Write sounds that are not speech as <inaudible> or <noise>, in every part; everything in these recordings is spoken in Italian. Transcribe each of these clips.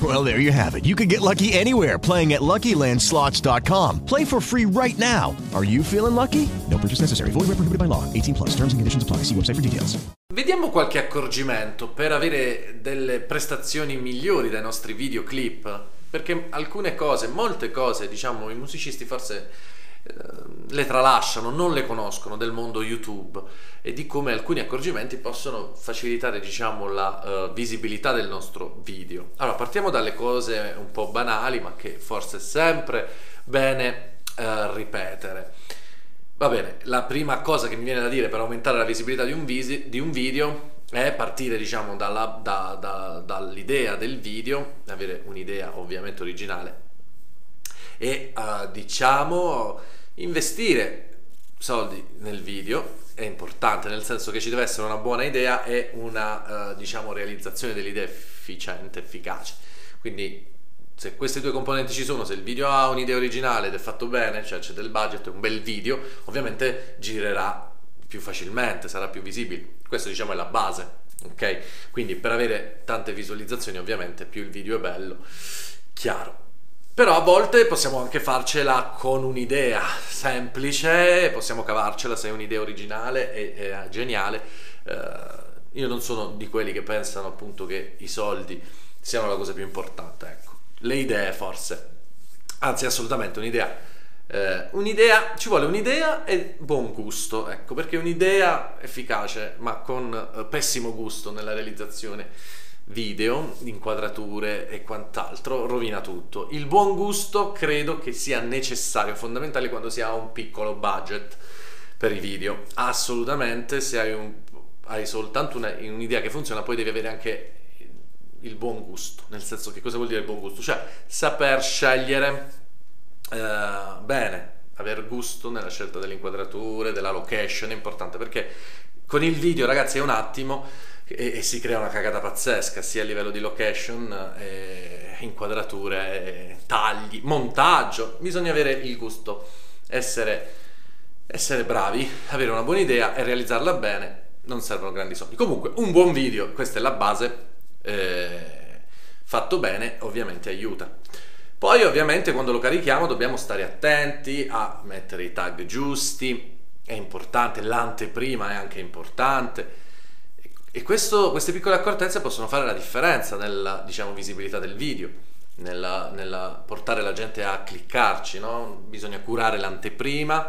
Well, there you have it. You can get lucky anywhere playing at LuckyLandSlots.com. Play for free right now. Are you feeling lucky? No purchase necessary. Void where prohibited by law. 18 plus. Terms and conditions apply. See website for details. Vediamo qualche accorgimento per avere delle prestazioni migliori dai nostri videoclip. Perché alcune cose, molte cose, diciamo, i musicisti forse le tralasciano, non le conoscono del mondo YouTube e di come alcuni accorgimenti possono facilitare, diciamo, la uh, visibilità del nostro video. Allora, partiamo dalle cose un po' banali, ma che forse è sempre bene uh, ripetere. Va bene, la prima cosa che mi viene da dire per aumentare la visibilità di un, visi- di un video è partire diciamo dalla, da, da, dall'idea del video, avere un'idea ovviamente originale e uh, diciamo investire soldi nel video è importante nel senso che ci deve essere una buona idea e una uh, diciamo realizzazione dell'idea efficiente, efficace. Quindi se queste due componenti ci sono, se il video ha un'idea originale ed è fatto bene, cioè c'è del budget, un bel video, ovviamente girerà più facilmente, sarà più visibile. Questo diciamo è la base, ok? Quindi per avere tante visualizzazioni ovviamente più il video è bello, chiaro. Però a volte possiamo anche farcela con un'idea semplice, possiamo cavarcela se è un'idea originale e, e geniale. Uh, io non sono di quelli che pensano appunto che i soldi siano la cosa più importante, ecco. Le idee forse, anzi assolutamente un'idea eh, un'idea, ci vuole un'idea e buon gusto, ecco, perché un'idea efficace ma con eh, pessimo gusto nella realizzazione video, inquadrature e quant'altro rovina tutto. Il buon gusto credo che sia necessario, fondamentale quando si ha un piccolo budget per i video. Assolutamente, se hai, un, hai soltanto una, un'idea che funziona, poi devi avere anche il buon gusto, nel senso che cosa vuol dire il buon gusto? Cioè saper scegliere eh, bene, aver gusto nella scelta delle inquadrature, della location è importante perché con il video ragazzi è un attimo e, e si crea una cagata pazzesca sia a livello di location, eh, inquadrature, eh, tagli, montaggio, bisogna avere il gusto, essere, essere bravi, avere una buona idea e realizzarla bene, non servono grandi soldi. Comunque un buon video, questa è la base, eh, fatto bene ovviamente aiuta. Poi ovviamente quando lo carichiamo dobbiamo stare attenti a mettere i tag giusti, è importante, l'anteprima è anche importante e questo, queste piccole accortezze possono fare la differenza nella diciamo, visibilità del video, nella, nella portare la gente a cliccarci, no? bisogna curare l'anteprima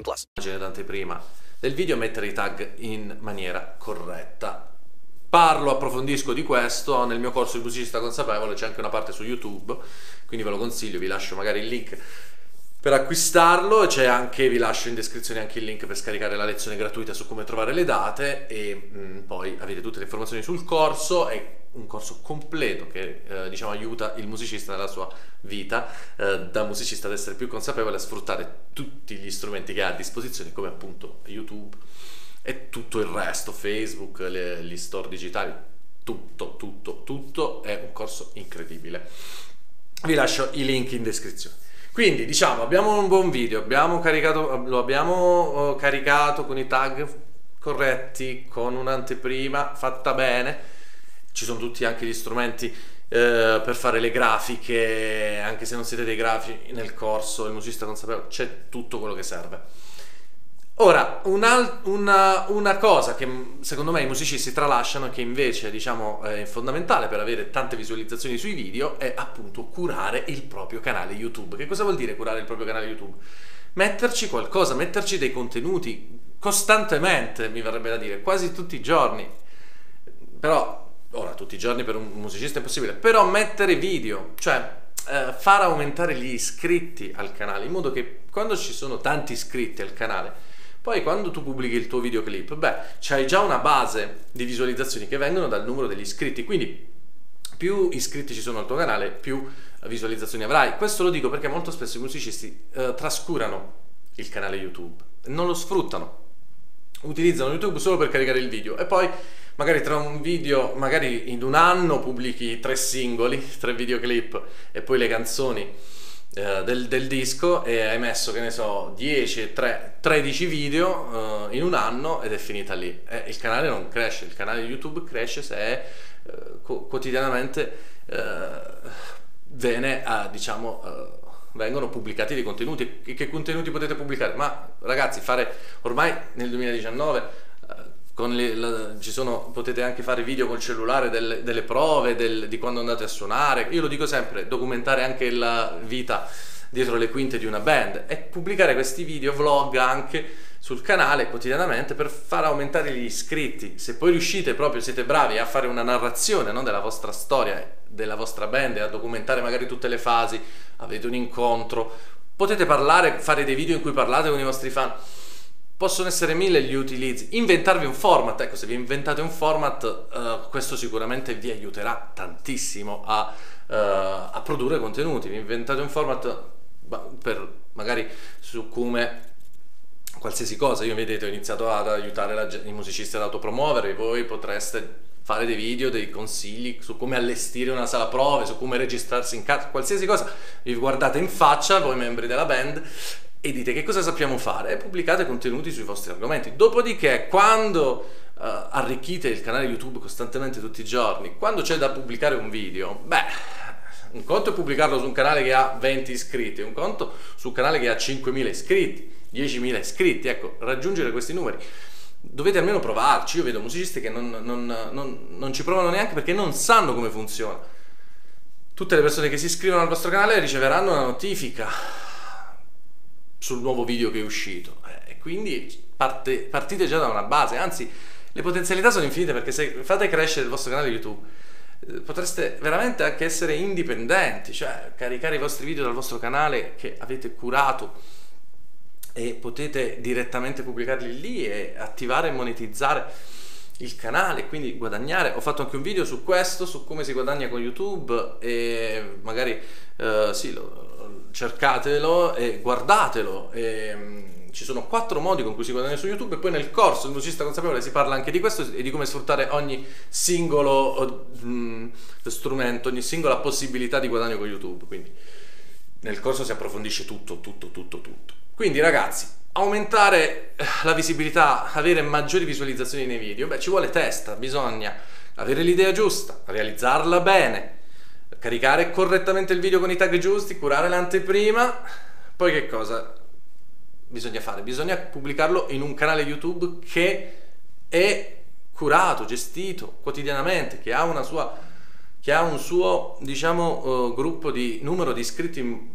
18 plus. prima del video mettere i tag in maniera corretta. Parlo, approfondisco di questo nel mio corso di musicista consapevole, c'è anche una parte su YouTube, quindi ve lo consiglio, vi lascio magari il link per acquistarlo c'è anche, vi lascio in descrizione anche il link per scaricare la lezione gratuita su come trovare le date e mh, poi avete tutte le informazioni sul corso, è un corso completo che eh, diciamo aiuta il musicista nella sua vita eh, da musicista ad essere più consapevole a sfruttare tutti gli strumenti che ha a disposizione come appunto YouTube e tutto il resto, Facebook, le, gli store digitali, tutto, tutto, tutto è un corso incredibile. Vi lascio i link in descrizione. Quindi diciamo abbiamo un buon video, abbiamo caricato, lo abbiamo uh, caricato con i tag corretti, con un'anteprima fatta bene, ci sono tutti anche gli strumenti uh, per fare le grafiche, anche se non siete dei grafici nel corso, il musicista consapevole, c'è tutto quello che serve. Ora, una, una, una, cosa che secondo me i musicisti tralasciano e che invece diciamo è fondamentale per avere tante visualizzazioni sui video è appunto curare il proprio canale YouTube. Che cosa vuol dire curare il proprio canale YouTube? Metterci qualcosa, metterci dei contenuti costantemente, mi verrebbe da dire, quasi tutti i giorni. Però, ora tutti i giorni per un musicista è impossibile, però mettere video, cioè eh, far aumentare gli iscritti al canale in modo che quando ci sono tanti iscritti al canale poi quando tu pubblichi il tuo videoclip, beh, c'hai già una base di visualizzazioni che vengono dal numero degli iscritti, quindi più iscritti ci sono al tuo canale, più visualizzazioni avrai. Questo lo dico perché molto spesso i musicisti eh, trascurano il canale YouTube, non lo sfruttano. Utilizzano YouTube solo per caricare il video e poi magari tra un video, magari in un anno pubblichi tre singoli, tre videoclip e poi le canzoni eh, del, del, disco e hai messo, che ne so, 10, 3, 13 video uh, in un anno ed è finita lì. Eh, il canale non cresce, il canale YouTube cresce se è, uh, co- quotidianamente viene a, diciamo, vengono pubblicati dei contenuti. Che contenuti potete pubblicare? Ma ragazzi, fare ormai nel 2019 le, la, sono, potete anche fare video col cellulare delle, delle prove del, di quando andate a suonare. Io lo dico sempre, documentare anche la vita dietro le quinte di una band e pubblicare questi video vlog anche sul canale quotidianamente per far aumentare gli iscritti. Se poi riuscite proprio, siete bravi a fare una narrazione no, della vostra storia, della vostra band a documentare magari tutte le fasi, avete un incontro, potete parlare, fare dei video in cui parlate con i vostri fan Possono essere mille gli utilizzi. Inventarvi un format, ecco, se vi inventate un format, uh, questo sicuramente vi aiuterà tantissimo a, uh, a, produrre contenuti. Vi inventate un format per magari su come qualsiasi cosa. Io vedete, ho iniziato ad aiutare la, i musicisti ad autopromuovere, voi potreste fare dei video, dei consigli su come allestire una sala prove, su come registrarsi in casa, qualsiasi cosa. Vi guardate in faccia, voi membri della band, e dite che cosa sappiamo fare e pubblicate contenuti sui vostri argomenti. Dopodiché, quando uh, arricchite il canale YouTube costantemente tutti i giorni, quando c'è da pubblicare un video, beh, un conto è pubblicarlo su un canale che ha 20 iscritti, un conto su un canale che ha 5.000 iscritti, 10.000 iscritti, ecco, raggiungere questi numeri. Dovete almeno provarci, io vedo musicisti che non, non, non, non ci provano neanche perché non sanno come funziona. Tutte le persone che si iscrivono al vostro canale riceveranno una notifica sul nuovo video che è uscito. Eh, e quindi parte, partite già da una base, anzi le potenzialità sono infinite perché se fate crescere il vostro canale YouTube eh, potreste veramente anche essere indipendenti, cioè caricare i vostri video dal vostro canale che avete curato e potete direttamente pubblicarli lì e attivare e monetizzare il canale, quindi guadagnare. Ho fatto anche un video su questo, su come si guadagna con YouTube e magari uh, sì, lo, cercatelo e guardatelo. E, um, ci sono quattro modi con cui si guadagna su YouTube e poi nel corso del musicista consapevole si parla anche di questo e di come sfruttare ogni singolo um, strumento, ogni singola possibilità di guadagno con YouTube. Quindi nel corso si approfondisce tutto, tutto, tutto, tutto. Quindi ragazzi, aumentare eh, la visibilità, avere maggiori visualizzazioni nei video, beh ci vuole testa, bisogna avere l'idea giusta, realizzarla bene, caricare correttamente il video con i tag giusti, curare l'anteprima, poi che cosa bisogna fare? Bisogna pubblicarlo in un canale YouTube che è curato, gestito quotidianamente, che ha sua che ha un suo diciamo uh, gruppo di numero di iscritti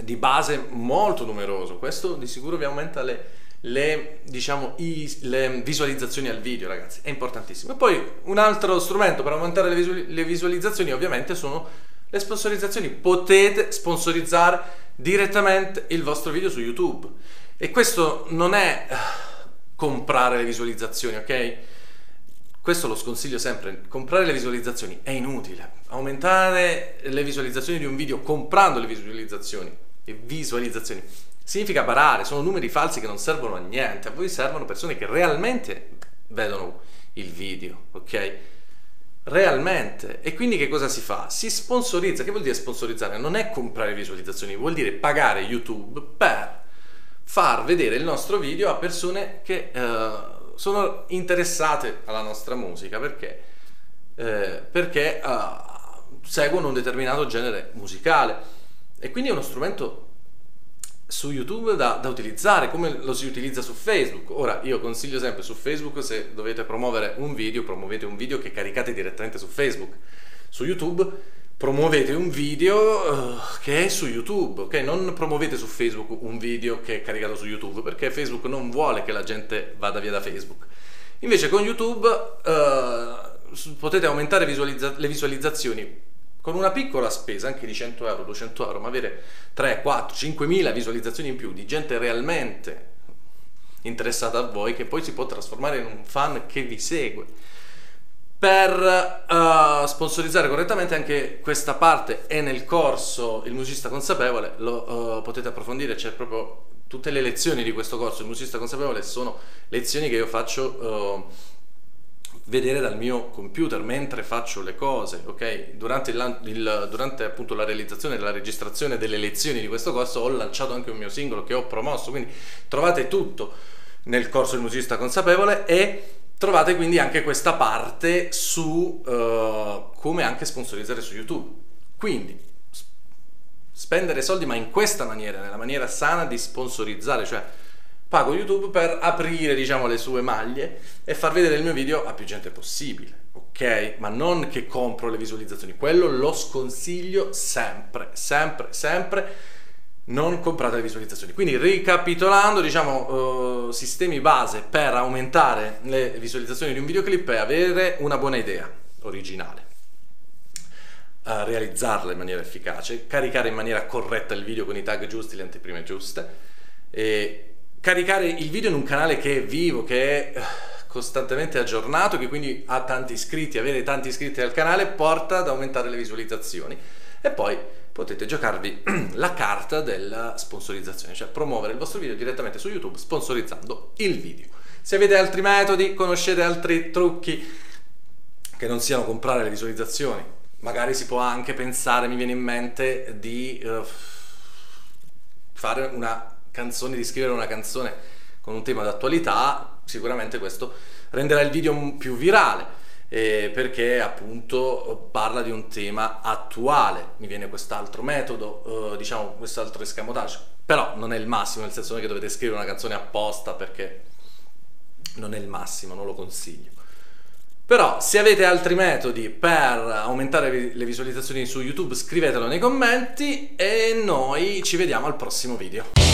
di base molto numeroso. Questo di sicuro vi aumenta le, le, diciamo, i, le visualizzazioni al video, ragazzi, è importantissimo. E poi un altro strumento per aumentare le, visual, le visualizzazioni ovviamente sono Le sponsorizzazioni potete sponsorizzare direttamente il vostro video su YouTube. E questo non è eh, comprare le visualizzazioni, ok? Questo lo sconsiglio sempre, comprare le visualizzazioni è inutile. Aumentare le visualizzazioni di un video comprando le visualizzazioni, le visualizzazioni significa barare, sono numeri falsi che non servono a niente, a voi servono persone che realmente vedono il video, ok? Realmente. E quindi che cosa si fa? Si sponsorizza. Che vuol dire sponsorizzare? Non è comprare visualizzazioni, vuol dire pagare YouTube per far vedere il nostro video a persone che uh, sono interessate alla nostra musica perché, eh, perché uh, seguono un determinato genere musicale e quindi è uno strumento su YouTube da, da, utilizzare come lo si utilizza su Facebook. Ora io consiglio sempre su Facebook se dovete promuovere un video, promuovete un video che caricate direttamente su Facebook. Su YouTube promuovete un video uh, che è su YouTube, ok? Non promuovete su Facebook un video che è caricato su YouTube perché Facebook non vuole che la gente vada via da Facebook. Invece con YouTube uh, potete aumentare visualizza- le visualizzazioni con una piccola spesa, anche di 100 euro, 200 euro, ma avere 3, 4, 5 mila visualizzazioni in più di gente realmente interessata a voi che poi si può trasformare in un fan che vi segue. Per uh, sponsorizzare correttamente anche questa parte è nel corso il musicista consapevole lo uh, potete approfondire c'è proprio tutte le lezioni di questo corso il musicista consapevole sono lezioni che io faccio uh, vedere dal mio computer mentre faccio le cose ok durante, il, il, durante appunto la realizzazione della registrazione delle lezioni di questo corso ho lanciato anche un mio singolo che ho promosso quindi trovate tutto nel corso il musicista consapevole e Trovate quindi anche questa parte su uh, come anche sponsorizzare su YouTube. Quindi spendere soldi ma in questa maniera, nella maniera sana di sponsorizzare, cioè pago YouTube per aprire diciamo le sue maglie e far vedere il mio video a più gente possibile, ok? Ma non che compro le visualizzazioni, quello lo sconsiglio sempre, sempre, sempre non comprate le visualizzazioni. Quindi ricapitolando, diciamo, uh, sistemi base per aumentare le visualizzazioni di un videoclip è avere una buona idea originale, uh, realizzarla in maniera efficace, caricare in maniera corretta il video con i tag giusti, le anteprime giuste, e caricare il video in un canale che è vivo, che è costantemente aggiornato, che quindi ha tanti iscritti, avere tanti iscritti al canale porta ad aumentare le visualizzazioni e poi potete giocarvi <clears throat> la carta della sponsorizzazione, cioè promuovere il vostro video direttamente su YouTube sponsorizzando il video. Se avete altri metodi, conoscete altri trucchi che non siano comprare le visualizzazioni, magari si può anche pensare, mi viene in mente, di uh, fare una canzone, di scrivere una canzone con un tema d'attualità, sicuramente questo renderà il video più virale eh, perché appunto parla di un tema attuale. Mi viene quest'altro metodo, eh, diciamo quest'altro escamotage, però non è il massimo, nel senso che dovete scrivere una canzone apposta perché non è il massimo, non lo consiglio. Però se avete altri metodi per aumentare le visualizzazioni su YouTube scrivetelo nei commenti e noi ci vediamo al prossimo video.